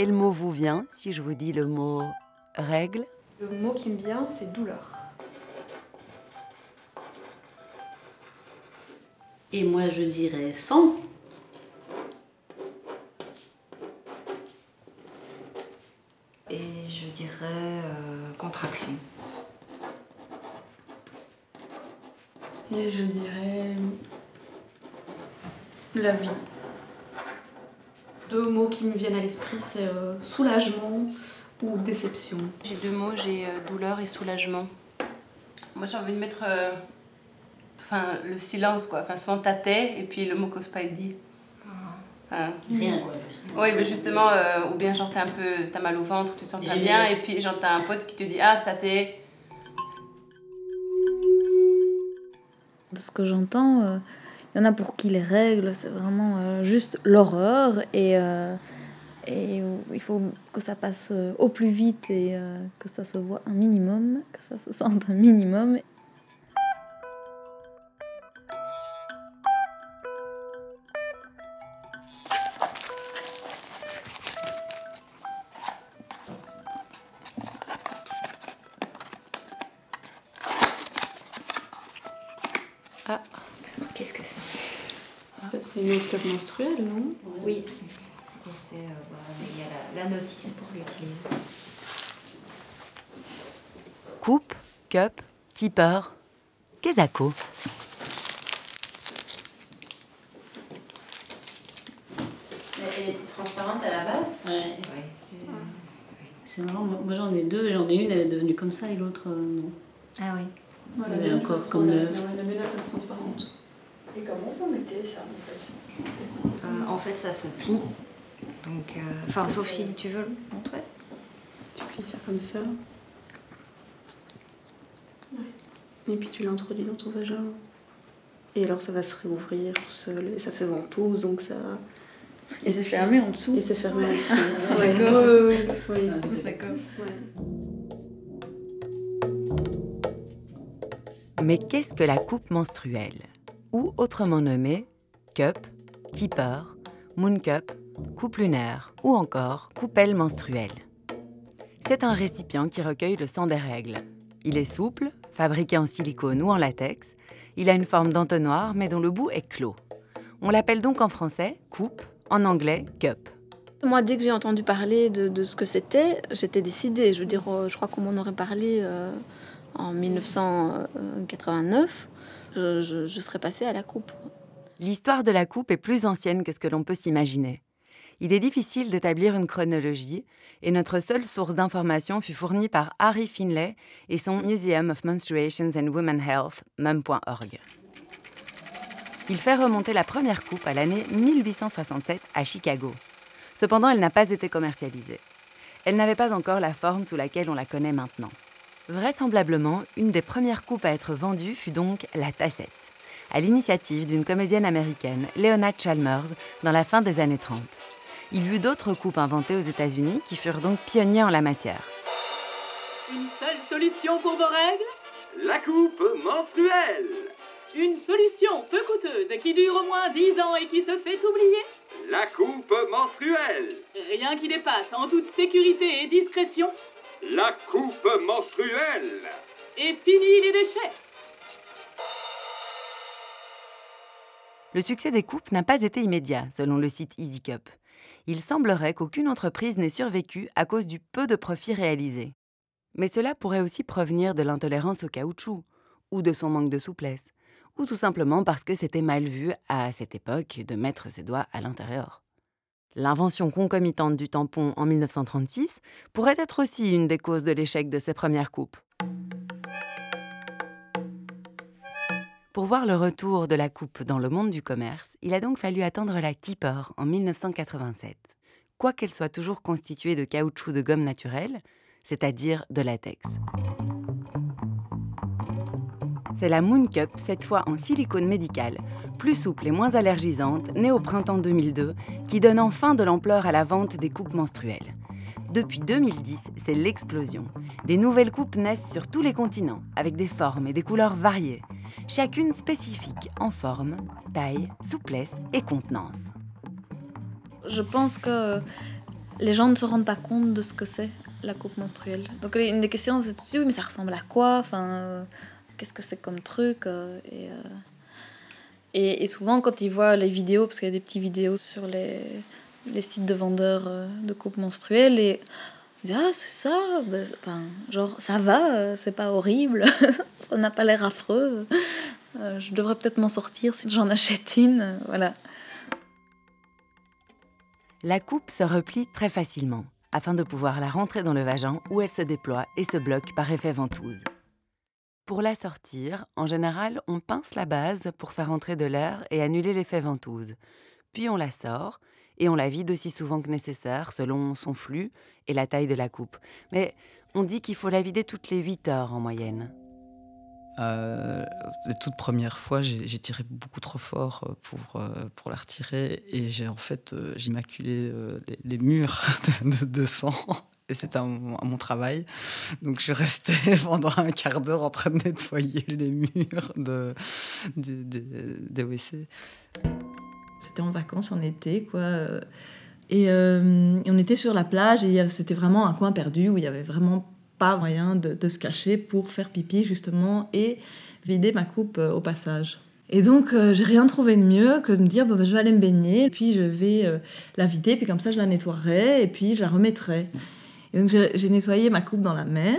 Quel mot vous vient si je vous dis le mot règle? Le mot qui me vient, c'est douleur. Et moi, je dirais sang. Et je dirais euh, contraction. Et je dirais la vie. Deux mots qui me viennent à l'esprit, c'est euh, soulagement ou déception. J'ai deux mots, j'ai euh, douleur et soulagement. Moi j'ai envie de mettre euh, enfin, le silence quoi, enfin souvent tâter et puis le mot être dit. Enfin, Rien, quoi. juste. oui, mais justement, euh, ou bien genre t'as un peu, t'as mal au ventre, tu te sens pas bien, et puis genre t'as un pote qui te dit ah tâter. De ce que j'entends, euh, il y en a pour qui les règles, c'est vraiment euh, juste l'horreur et, euh, et il faut que ça passe euh, au plus vite et euh, que ça se voit un minimum, que ça se sente un minimum. Qu'est-ce que c'est? C'est une autre club menstruelle, non? Oui. C'est, euh, il y a la, la notice pour l'utiliser. Coupe, cup, keeper. Kezako. Elle était transparente à la base? Ouais. Ouais, c'est- C'est marrant, moi j'en ai deux, j'en ai une, elle est devenue comme ça et l'autre euh, non. Ah oui. Mais la mienne encore reste comme le- la- la mienne reste transparente. Et comment vous mettez ça en fait? C'est ça. Euh, en fait, ça se plie. Donc, euh, enfin, sauf si tu veux le montrer. Tu plies ça comme ça. Et puis tu l'introduis dans ton vagin. Et alors ça va se réouvrir tout seul. Et ça fait ventouse, donc ça. Et c'est fermé en dessous. Et c'est fermé en dessous. D'accord. Ouais, ouais, ouais. D'accord. Ouais. Mais qu'est-ce que la coupe menstruelle? Ou autrement nommée cup, keeper, moon cup, coupe lunaire ou encore coupelle menstruelle. C'est un récipient qui recueille le sang des règles. Il est souple, fabriqué en silicone ou en latex. Il a une forme d'entonnoir mais dont le bout est clos. On l'appelle donc en français coupe, en anglais cup. Moi, dès que j'ai entendu parler de, de ce que c'était, j'étais décidée. Je veux dire, euh, je crois qu'on m'en aurait parlé euh, en 1989. Je, je- je serais passée à la coupe. L'histoire de la coupe est plus ancienne que ce que l'on peut s'imaginer. Il est difficile d'établir une chronologie, et notre seule source d'information fut fournie par Harry Finlay et son Museum of Menstruations and Women Health, mum.org. Il fait remonter la première coupe à l'année 1867 à Chicago. Cependant, elle n'a pas été commercialisée. Elle n'avait pas encore la forme sous laquelle on la connaît maintenant. Vraisemblablement, une des premières coupes à être vendue fut donc la tassette à l'initiative d'une comédienne américaine, Leona Chalmers, dans la fin des années 30. Il y eut d'autres coupes inventées aux États-Unis qui furent donc pionniers en la matière. Une seule solution pour vos règles? La coupe menstruelle. Une solution peu coûteuse qui dure au moins 10 ans et qui se fait oublier? La coupe menstruelle. Rien qui dépasse en toute sécurité et discrétion? La coupe menstruelle. Et fini les déchets? Le succès des coupes n'a pas été immédiat, selon le site EasyCup. Il semblerait qu'aucune entreprise n'ait survécu à cause du peu de profits réalisés. Mais cela pourrait aussi provenir de l'intolérance au caoutchouc, ou de son manque de souplesse, ou tout simplement parce que c'était mal vu à cette époque de mettre ses doigts à l'intérieur. L'invention concomitante du tampon en 1936 pourrait être aussi une des causes de l'échec de ces premières coupes. Pour voir le retour de la coupe dans le monde du commerce, il a donc fallu attendre la Keeper en 1987. Quoiqu'elle soit toujours constituée de caoutchouc de gomme naturelle, c'est-à-dire de latex. C'est la Moon Cup, cette fois en silicone médical, plus souple et moins allergisante, née au printemps 2002, qui donne enfin de l'ampleur à la vente des coupes menstruelles. Depuis 2010, c'est l'explosion. Des nouvelles coupes naissent sur tous les continents, avec des formes et des couleurs variées, chacune spécifique en forme, taille, souplesse et contenance. Je pense que les gens ne se rendent pas compte de ce que c'est la coupe menstruelle. Donc une des questions c'est oui mais ça ressemble à quoi? Enfin euh, qu'est-ce que c'est comme truc euh, euh, et, et, souvent quand ils voient les vidéos parce qu'il y a des petites vidéos sur les, les sites de vendeurs de coupe menstruelle et ils disent ah c'est ça ben, genre ça va c'est pas horrible ça n'a pas l'air affreux je devrais peut-être m'en sortir si j'en achète une voilà la coupe se replie très facilement, afin de pouvoir la rentrer dans le vagin où elle se déploie et se bloque par effet ventouse. Pour la sortir, en général, on pince la base pour faire entrer de l'air et annuler l'effet ventouse. Puis on la sort et on la vide aussi souvent que nécessaire selon son flux et la taille de la coupe. Mais on dit qu'il faut la vider toutes les 8 heures en moyenne. Euh, les toutes premières fois, j'ai tiré beaucoup trop fort euh, pour, euh, pour la retirer et j'ai en fait euh, j'ai les, murs de, sang et c'était à, mon travail. Donc je restée pendant un quart d'heure en train de nettoyer les murs de, de, de des WC. C'était en vacances en été, quoi. Et, euh, et on était sur la plage et c'était vraiment un coin perdu où il y avait vraiment pas moyen de, se cacher pour faire pipi justement et vider ma coupe euh, au passage. Et donc euh, j'ai rien trouvé de mieux que de me dire bah, je vais aller me baigner, puis je vais euh, la vider, puis comme ça je la nettoierai et puis je la remettrai. Et donc j'ai nettoyé ma coupe dans la mer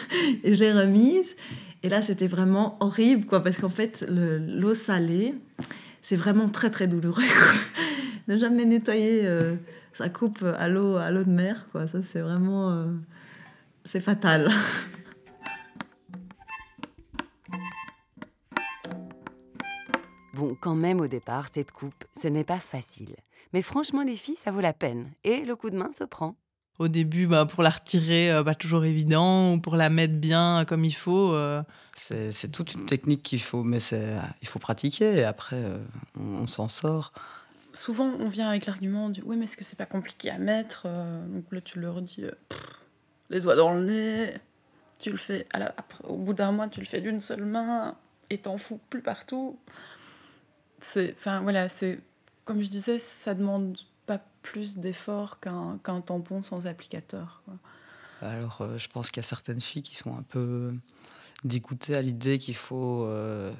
et je l'ai remise. Et là c'était vraiment horrible quoi parce qu'en fait l'eau salée c'est vraiment très très douloureux. ne jamais nettoyer euh, sa coupe à l'eau à l'eau de mer quoi ça c'est vraiment euh, c'est fatal. Bon, quand même au départ, cette coupe, ce n'est pas facile. Mais franchement, les filles, ça vaut la peine. Et le coup de main se prend. Au début, bah, pour la retirer, euh, pas toujours évident, ou pour la mettre bien comme il faut. Euh... C'est toute une technique qu'il faut, mais il faut pratiquer et après, euh, on, on s'en sort. Souvent, on vient avec l'argument du oui, mais est-ce que c'est pas compliqué à mettre euh, Donc là, tu leur dis les doigts dans le nez, tu le fais, la, après, au bout d'un mois, tu le fais d'une seule main et t'en fous plus partout. C'est, enfin voilà, c'est comme je disais, ça demande plus d'efforts qu'un qu tampon sans applicateur. Alors, euh, je pense qu'il y a certaines filles qui sont un peu dégoûtées à l'idée qu'il faut euh,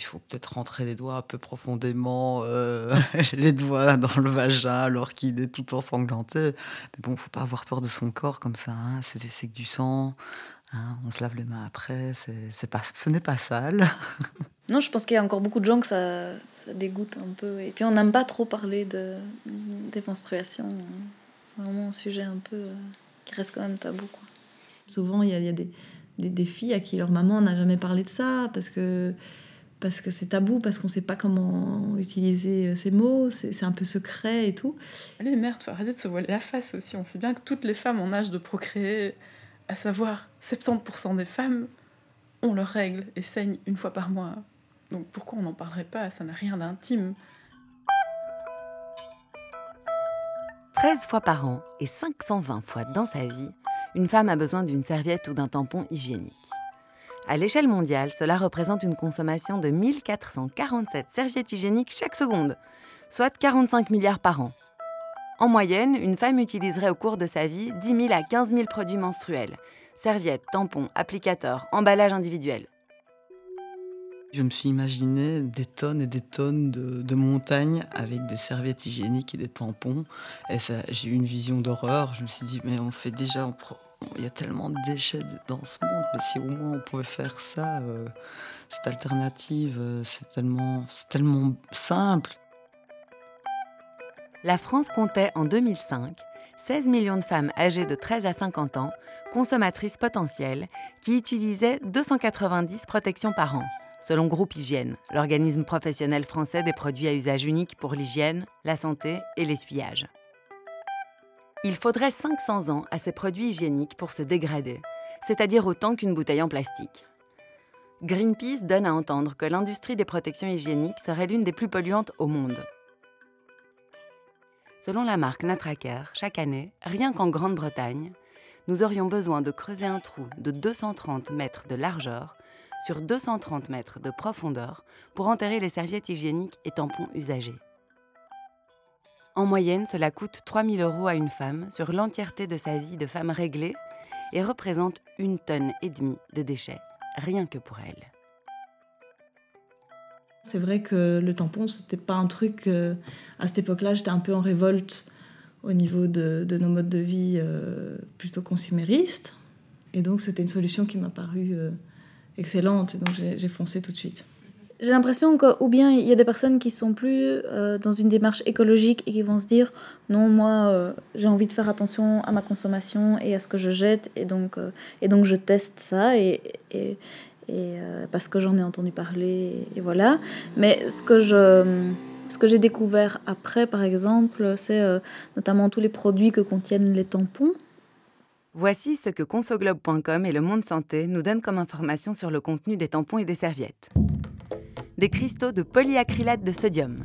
faut peut-être rentrer les doigts un peu profondément, euh, les doigts dans le vagin alors qu'il est tout ensanglanté. Mais bon, faut pas avoir peur de son corps comme ça. Hein. C'est que du sang. Hein. On se lave les mains après. C'est pas, ce n'est pas sale. non, je pense qu'il y a encore beaucoup de gens que ça, ça dégoûte un peu. Et puis on n'aime pas trop parler de, des menstruations. C'est vraiment un sujet un peu euh, qui reste quand même tabou. Quoi. Souvent, il y a, il y a des, des, des, filles à qui leur maman n'a jamais parlé de ça parce que parce que c'est tabou, parce qu'on ne sait pas comment utiliser ces mots, c'est un peu secret et tout. Allez, merde, faut arrêter de se voiler la face aussi. On sait bien que toutes les femmes en âge de procréer, à savoir 70% des femmes, ont leurs règles et saignent une fois par mois. Donc pourquoi on n'en parlerait pas Ça n'a rien d'intime. 13 fois par an et 520 fois dans sa vie, une femme a besoin d'une serviette ou d'un tampon hygiénique. À l'échelle mondiale, cela représente une consommation de 1447 serviettes hygiéniques chaque seconde, soit 45 milliards par an. En moyenne, une femme utiliserait au cours de sa vie 10 000 à 15 000 produits menstruels, serviettes, tampons, applicateurs, emballages individuels. Je me suis imaginé des tonnes et des tonnes de, montagnes avec des serviettes hygiéniques et des tampons. Et j'ai eu une vision d'horreur. Je me suis dit, mais on fait déjà, il y a tellement de déchets dans ce monde, mais si au moins on pouvait faire ça, euh, cette alternative, euh, c'est tellement, tellement simple. La France comptait en 2005 16 millions de femmes âgées de 13 à 50 ans, consommatrices potentielles, qui utilisaient 290 protections par an, selon Groupe Hygiène, l'organisme professionnel français des produits à usage unique pour l'hygiène, la santé et l'essuyage. Il faudrait 500 ans à ces produits hygiéniques pour se dégrader, c'est-à-dire autant qu'une bouteille en plastique. Greenpeace donne à entendre que l'industrie des protections hygiéniques serait l'une des plus polluantes au monde. Selon la marque Natraker, chaque année, rien qu'en Grande-Bretagne, nous aurions besoin de creuser un trou de 230 mètres de largeur sur 230 mètres de profondeur pour enterrer les serviettes hygiéniques et tampons usagés. En moyenne, cela coûte 3000 euros à une femme sur l'entièreté de sa vie de femme réglée et représente une tonne et demie de déchets, rien que pour elle. C'est vrai que le tampon, c'était pas un truc. euh, à cette époque-là, j'étais un peu en révolte au niveau de, nos modes de vie euh, plutôt consuméristes. Et donc, c'était une solution qui m'a paru euh, excellente. Et donc, j'ai foncé tout de suite. J'ai l'impression que, ou bien il y a des personnes qui sont plus euh, dans une démarche écologique et qui vont se dire non, moi euh, j'ai envie de faire attention à ma consommation et à ce que je jette et donc, euh, et donc je teste ça et, et, et, parce que j'en ai entendu parler et, voilà. Mais ce que je. Ce que j'ai découvert après, par exemple, c'est notamment tous les produits que contiennent les tampons. Voici ce que consoglobe.com et le Monde Santé nous donnent comme information sur le contenu des tampons et des serviettes. Des cristaux de polyacrylate de sodium,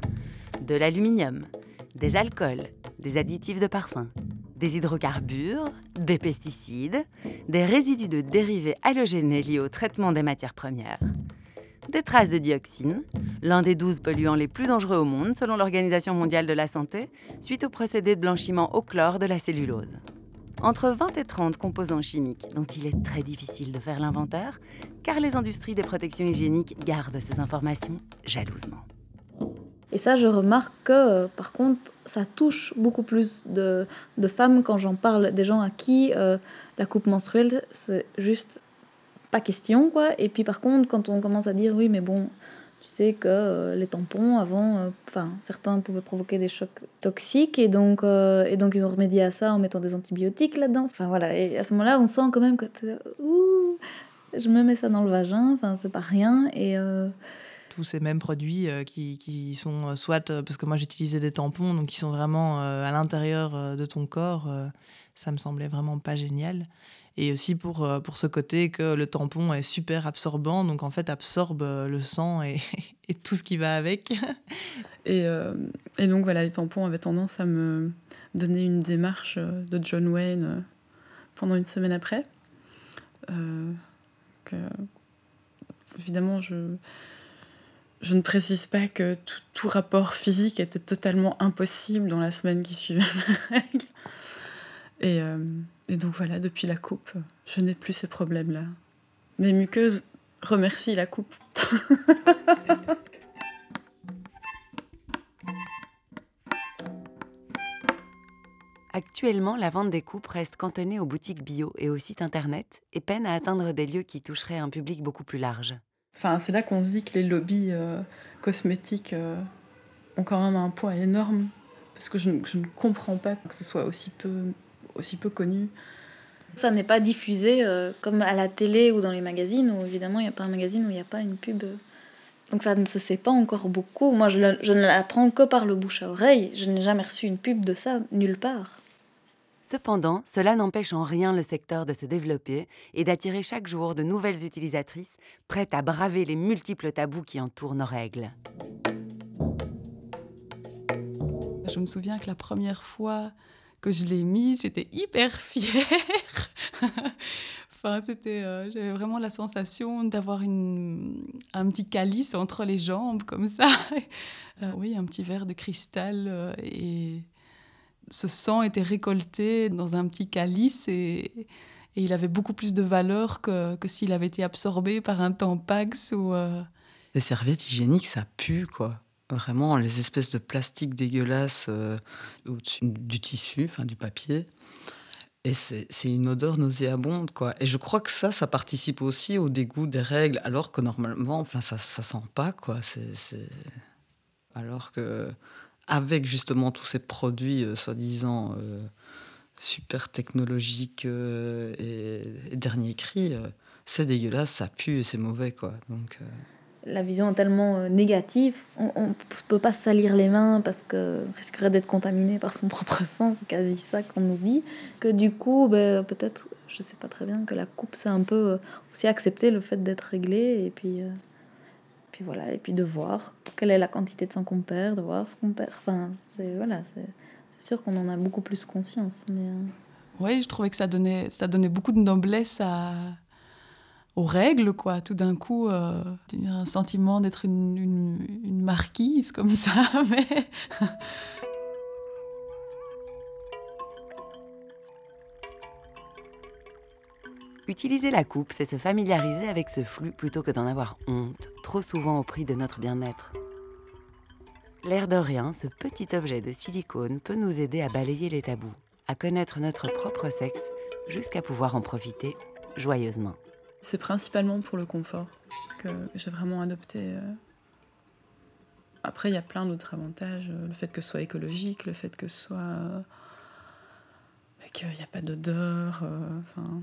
de l'aluminium, des alcools, des additifs de parfum, des hydrocarbures, des pesticides, des résidus de dérivés halogénés liés au traitement des matières premières, des traces de dioxine, l'un des 12 polluants les plus dangereux au monde selon l'Organisation mondiale de la santé, suite au procédé de blanchiment au chlore de la cellulose. Entre 20 et 30 composants chimiques dont il est très difficile de faire l'inventaire, car les industries des protections hygiéniques gardent ces informations jalousement. Et ça, je remarque que, euh, par contre, ça touche beaucoup plus de, femmes quand j'en parle, des gens à qui euh, la coupe menstruelle, c'est juste pas question, quoi. Et puis, par contre, quand on commence à dire, oui, mais bon, sais que euh, les tampons, avant, euh, enfin, certains pouvaient provoquer des chocs toxiques, et donc, euh, et donc ils ont remédié à ça en mettant des antibiotiques là-dedans. Enfin, voilà. Et à ce moment-là, on sent quand même que, ouh, je me mets ça dans le vagin, enfin, c'est pas rien, et... tous ces mêmes produits qui, qui sont soit parce que moi j'utilisais des tampons donc qui sont vraiment à l'intérieur de ton corps ça me semblait vraiment pas génial et aussi pour, euh, pour ce côté que le tampon est super absorbant donc en fait absorbe euh, le sang et, tout ce qui va avec Et, euh, et donc voilà, les tampons avaient tendance à me donner une démarche de John Wayne pendant une semaine après. Évidemment, je, je ne précise pas que tout, tout rapport physique était totalement impossible dans la semaine qui suivait ma règle. Et, euh, et donc voilà, depuis la coupe, je n'ai plus ces problèmes-là. Mes muqueuses remercient la coupe. Actuellement, la vente des coupes reste cantonnée aux boutiques bio et aux sites internet et peine à atteindre des lieux qui toucheraient un public beaucoup plus large. Enfin, c'est là qu'on se dit que les lobbies euh, cosmétiques euh, ont quand même un poids énorme. Parce que je ne comprends pas que ce soit aussi peu, aussi peu connu. Ça n'est pas diffusé euh, comme à la télé ou dans les magazines, où évidemment il n'y a pas un magazine où il n'y a pas une pub. Donc ça ne se sait pas encore beaucoup. Moi je, le- je ne l'apprends que par le bouche à oreille. Je n'ai jamais reçu une pub de ça nulle part. Cependant, cela n'empêche en rien le secteur de se développer et d'attirer chaque jour de nouvelles utilisatrices prêtes à braver les multiples tabous qui entourent nos règles. Je me souviens que la première fois que je l'ai mise, j'étais hyper fière. enfin, c'était, euh, j'avais vraiment la sensation d'avoir une, un petit calice entre les jambes, comme ça. Euh, oui, un petit verre de cristal. euh, et ce sang était récolté dans un petit calice et, il avait beaucoup plus de valeur que, que s'il avait été absorbé par un tampax ou... Les serviettes hygiéniques, ça pue, quoi. Vraiment, les espèces de plastique dégueulasses euh, au-dessus du tissu, enfin du papier. Et c'est une odeur nauséabonde, quoi. Et je crois que ça, ça participe aussi au dégoût des règles, alors que normalement, enfin, ça, ça sent pas, quoi. C'est, Alors que, avec justement tous ces produits euh, soi-disant euh, super technologiques et, et dernier cri, c'est dégueulasse, ça pue et c'est mauvais, quoi. Donc. La vision est tellement euh, négative. On ne peut pas salir les mains parce qu'on risquerait d'être contaminé par son propre sang. C'est quasi ça qu'on nous dit. Que du coup, ben, peut-être, je sais pas très bien, que la coupe, c'est un peu euh, aussi accepter le fait d'être réglé. Et puis, euh, puis voilà, et puis de voir quelle est la quantité de sang qu'on perd, de voir ce qu'on perd. Enfin, c'est voilà, sûr qu'on en a beaucoup plus conscience. Mais Oui, je trouvais que ça donnait, ça donnait beaucoup de noblesse à, règles, quoi. Tout d'un coup, euh, un sentiment d'être une, une marquise comme ça, mais... Utiliser la coupe, c'est se familiariser avec ce flux plutôt que d'en avoir honte, trop souvent au prix de notre bien-être. L'air de rien, ce petit objet de silicone peut nous aider à balayer les tabous, à connaître notre propre sexe, jusqu'à pouvoir en profiter joyeusement. C'est principalement pour le confort que j'ai vraiment adopté. euh. Après, il y a plein d'autres avantages. euh, Le fait que ce soit écologique, le fait que ce soit. euh, qu'il n'y a pas d'odeur, enfin.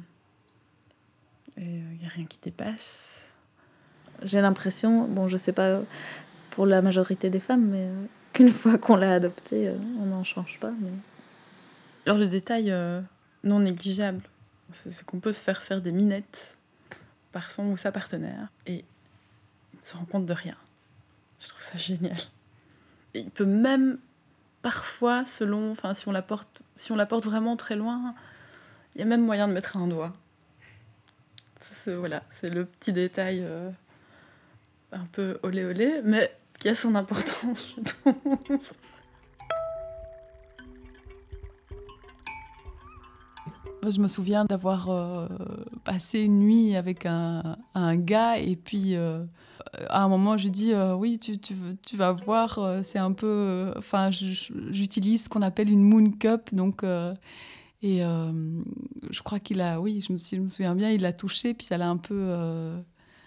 et il n'y a rien qui dépasse. J'ai l'impression, bon, je sais pas pour la majorité des femmes, mais qu'une fois qu'on l'a adopté, on n'en change pas. Mais... Alors, le détail non négligeable, c'est qu'on peut se faire faire des minettes par son ou sa partenaire et il ne se rend compte de rien. Je trouve ça génial. Et il peut même parfois, selon, enfin, si on la porte, si on la vraiment très loin, il y a même moyen de mettre un doigt. C'est- voilà, c'est le petit détail euh, un peu olé olé, mais qui a son importance. Je me souviens d'avoir euh, passé une nuit avec un, un gars et puis euh, à un moment je lui dis euh, oui tu, tu, vas voir euh, c'est un peu euh, enfin j'utilise ce qu'on appelle une moon cup donc euh, et euh, je crois qu'il a oui je me, si je me souviens bien il l'a touché puis ça l'a un peu euh,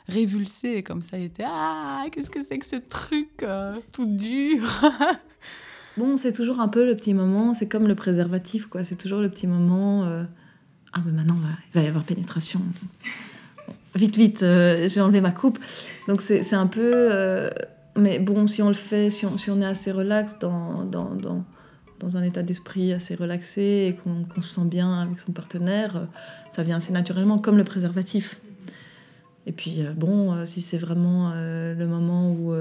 révulsé comme ça il était ah qu'est-ce que c'est que ce truc euh, tout dur Bon, c'est toujours un peu le petit moment, c'est comme le préservatif, quoi. C'est toujours le petit moment. euh, ah, ben maintenant, il va y avoir pénétration. Vite, vite, euh, j'ai enlevé ma coupe. Donc, c'est un peu. euh, mais bon, si on le fait, si on, si on est assez relax, dans, dans, dans, dans un état d'esprit assez relaxé et qu'on qu'on se sent bien avec son partenaire, euh, ça vient assez naturellement, comme le préservatif. Et puis, bon, si c'est vraiment le moment où.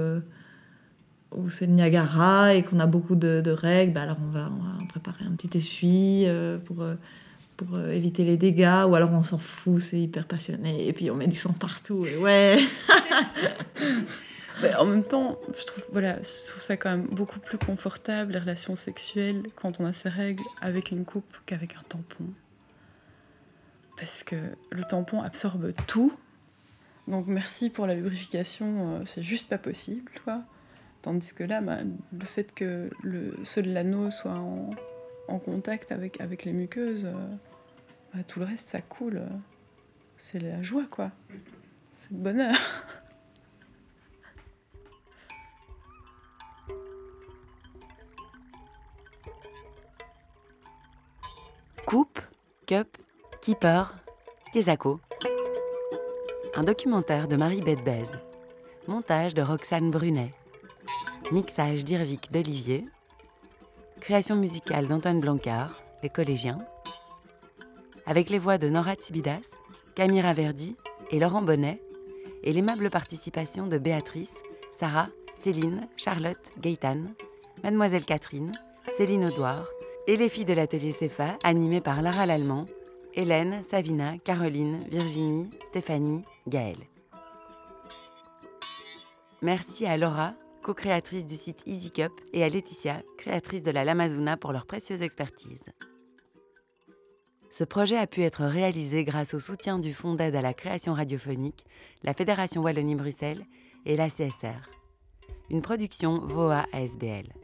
où c'est le Niagara et qu'on a beaucoup de, règles, bah alors on va, on va préparer un petit essuie pour, pour euh, éviter les dégâts, ou alors on s'en fout, c'est hyper passionné, et puis on met du sang partout, et ouais Mais en même temps, je trouve, voilà, je trouve ça quand même beaucoup plus confortable, les relations sexuelles, quand on a ses règles avec une coupe qu'avec un tampon. Parce que le tampon absorbe tout. Donc merci pour la lubrification, euh, c'est juste pas possible, quoi. Tandis que là, bah, le fait que le, seul l'anneau soit en, en contact avec, avec les muqueuses, euh, bah, tout le reste, ça coule. C'est la joie, quoi. C'est le bonheur. Coupe, Cup, Keeper, Kesako. Un documentaire de Marie Bedbez. Montage de Roxane Brunet. Mixage d'Irvic d'Olivier. Création musicale d'Antoine Blancard, Les Collégiens. Avec les voix de Nora Tibidas, Camira Verdi et Laurent Bonnet. Et l'aimable participation de Béatrice, Sarah, Céline, Charlotte, Gaëtan, Mademoiselle Catherine, Céline Audouard et les filles de l'atelier CEFA animées par Lara Lallemand, Hélène, Savina, Caroline, Virginie, Stéphanie, Gaëlle. Merci à Laura, co-créatrice du site EasyCup, et à Laetitia, créatrice de la Lamazuna, pour leur précieuse expertise. Ce projet a pu être réalisé grâce au soutien du Fonds d'aide à la création radiophonique, la Fédération Wallonie-Bruxelles et la CSR. Une production VOA ASBL.